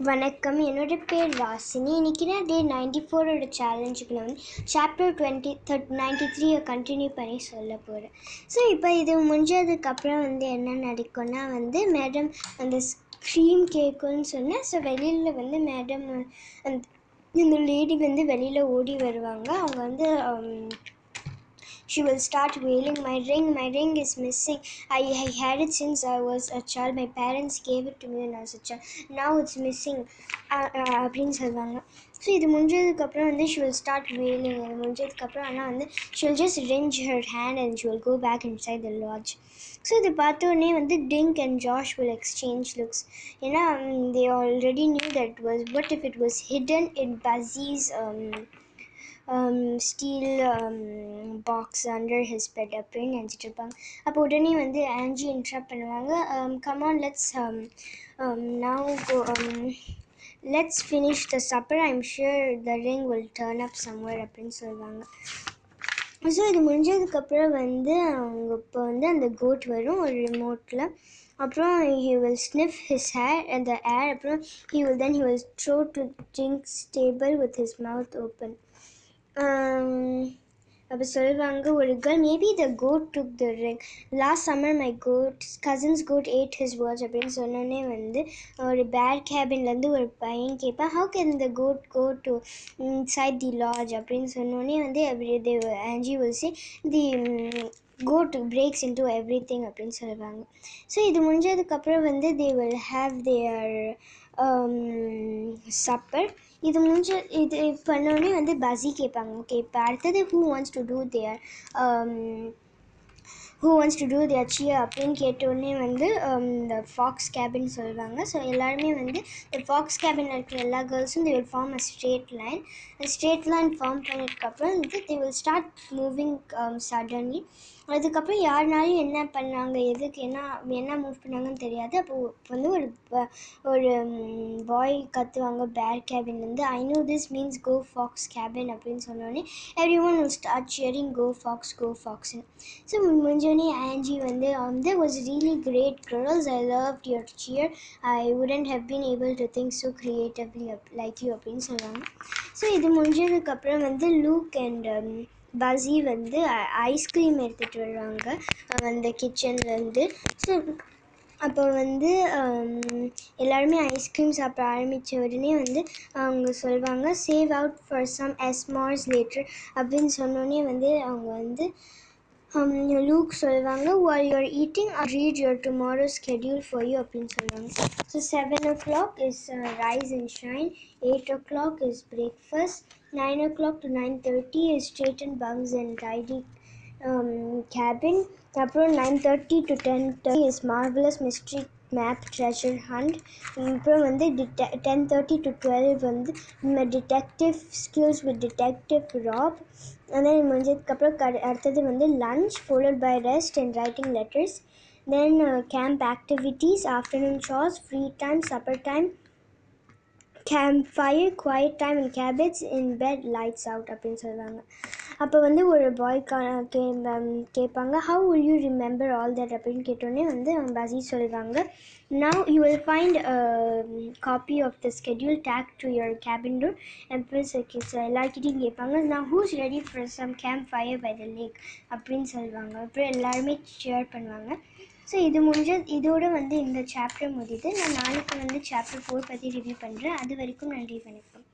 வணக்கம். என்னோட பேர் ராசினி இன்றைக்கி நான் டே நைன்டி ஃபோரோட சேலஞ்சுக்கு நான் வந்து சாப்டர் டுவெண்ட்டி தேர்ட் நைன்டி த்ரீயை கண்டினியூ பண்ணி சொல்ல போகிறேன் ஸோ இப்போ இது முடிஞ்சதுக்கப்புறம் வந்து என்ன நடக்கும்னா வந்து மேடம் அந்த க்ரீம் கேக்குன்னு சொன்னேன் ஸோ வெளியில் வந்து மேடம் அந்த இந்த லேடி வந்து வெளியில் ஓடி வருவாங்க. அவங்க வந்து um, she will start wailing my ring my ring is missing I, I had it since i was a child my parents gave it to me when i was a child now it's missing uh, uh, அப்படின்னு சொல்லுவாங்க so இது முடிஞ்சதுக்கப்புறம் வந்து she will start wailing இது முடிஞ்சதுக்கப்புறம் ஆனால் வந்து she will just wrench her hand and she will go back inside the lodge so இது பார்த்தோன்னே வந்து Tink and Josh will exchange looks ஏன்னா they already knew that was what if it was hidden in Buzzy's um, box under um, his bed அப்படின்னு நினச்சிட்டு இருப்பாங்க. அப்போ உடனே வந்து ஆன்ஜி இன்ட்ரப்ட் பண்ணுவாங்க. Come on let's now let's finish the supper I'm sure the ring will turn up somewhere அப்படின்னு சொல்லுவாங்க so இது முடிஞ்சதுக்கப்புறம் வந்து அவங்க இப்போ வந்து அந்த கோட் வரும் ஒரு ரிமோட்டில் அப்புறம் he will sniff his hair அந்த ஏர் அப்புறம் he will then he will throw to drinks table with his mouth open Um, அப்போ சொல்லுவாங்க. ஒரு girl maybe the goat took the ring last summer my goat cousin's goat ate his watch அப்படின்னு சொன்னோன்னே வந்து ஒரு bad கேபின்லேருந்து ஒரு பையன் கேட்பேன் how can the goat go to side the lodge அப்படின்னு சொன்னோன்னே வந்து every the Angie will say the goat breaks in to everything அப்படின்னு சொல்லுவாங்க. ஸோ இது முடிஞ்சதுக்கப்புறம் வந்து they will have their supper. இது முடிஞ்ச இது பண்ணோடனே வந்து பஸி கேட்பாங்க. ஓகே இப்போ அடுத்தது who wants to do their who wants to do their cheer அப்படின்னு கேட்டோடனே வந்து இந்த ஃபாக்ஸ் கேபின் சொல்லுவாங்க ஸோ எல்லாருமே வந்து இந்த ஃபாக்ஸ் கேபினில் இருக்கிற எல்லா கேர்ள்ஸும் they will form a straight line straight line form பண்ணதுக்கப்புறம் வந்து they will start moving suddenly அதுக்கப்புறம் யாருனாலும் என்ன பண்ணாங்க எதுக்கு என்ன என்ன மூவ் பண்ணாங்கன்னு தெரியாது. அப்போது வந்து ஒரு ஒரு பாய் கத்துவாங்க Bear கேபின்லேருந்து I know this means go Fox cabin அப்படின்னு சொன்னோடனே everyone start cheering go Fox go ஃபாக்ஸ்னு so முடிஞ்சோடனே ஆன்ஜி வந்து um, வந்து was really great girls I love your cheer I wouldn't have been able to think so creatively like you அப்படின்னு சொல்லுவாங்க so இது முடிஞ்சதுக்கப்புறம் வந்து லூக் அண்ட் பசி வந்து ஐஸ்கிரீம் எடுத்துகிட்டு வருவாங்க. அந்த கிச்சன்லேருந்து ஸோ அப்போ வந்து எல்லாருமே ஐஸ்கிரீம் சாப்பிட ஆரம்பித்த உடனே வந்து அவங்க சொல்லுவாங்க save out for some s'mores later அப்படின்னு சொன்னோடனே வந்து அவங்க வந்து லூக் சொல்லுவாங்க while you're eating I'll read your tomorrow schedule for you அப்படின்னு சொல்லுவாங்க so seven o'clock is rise and shine eight o'clock is breakfast nine o'clock to nine thirty is straight and bunks and tidy cabin அப்புறம் nine thirty to ten thirty is marvellous mystery map treasure hunt அப்புறம் வந்து டிடெ ten thirty to twelve வந்து detective skills with detective Rob then முடிஞ்சதுக்கப்புறம் க அடுத்தது வந்து lunch followed by rest and writing letters then camp activities afternoon chores free time supper time camp fire quiet time and cabbage in bed lights out அப்படின்னு சொல்லுவாங்க அப்போ வந்து ஒரு boy கே கேட்பாங்க how will you remember all that அப்படின்னு கேட்டோடனே வந்து பசி சொல்லுவாங்க now you will find copy of the schedule take to your cabin door embrace எல்லாருக்கிட்டையும் கேட்பாங்க நான் who's ready for some camp fire by the lake அப்படின்னு சொல்லுவாங்க அப்புறம் எல்லாருமே ஷேர் பண்ணுவாங்க. ஸோ இது முடிஞ்ச இதோடு வந்து இந்த சாப்டர் முடியுது. நான் நாளைக்கு வந்து சாப்டர் ஃபோர் பற்றி ரிவ்யூ பண்ணுறேன் அது வரைக்கும் நன்றி வணக்கம்.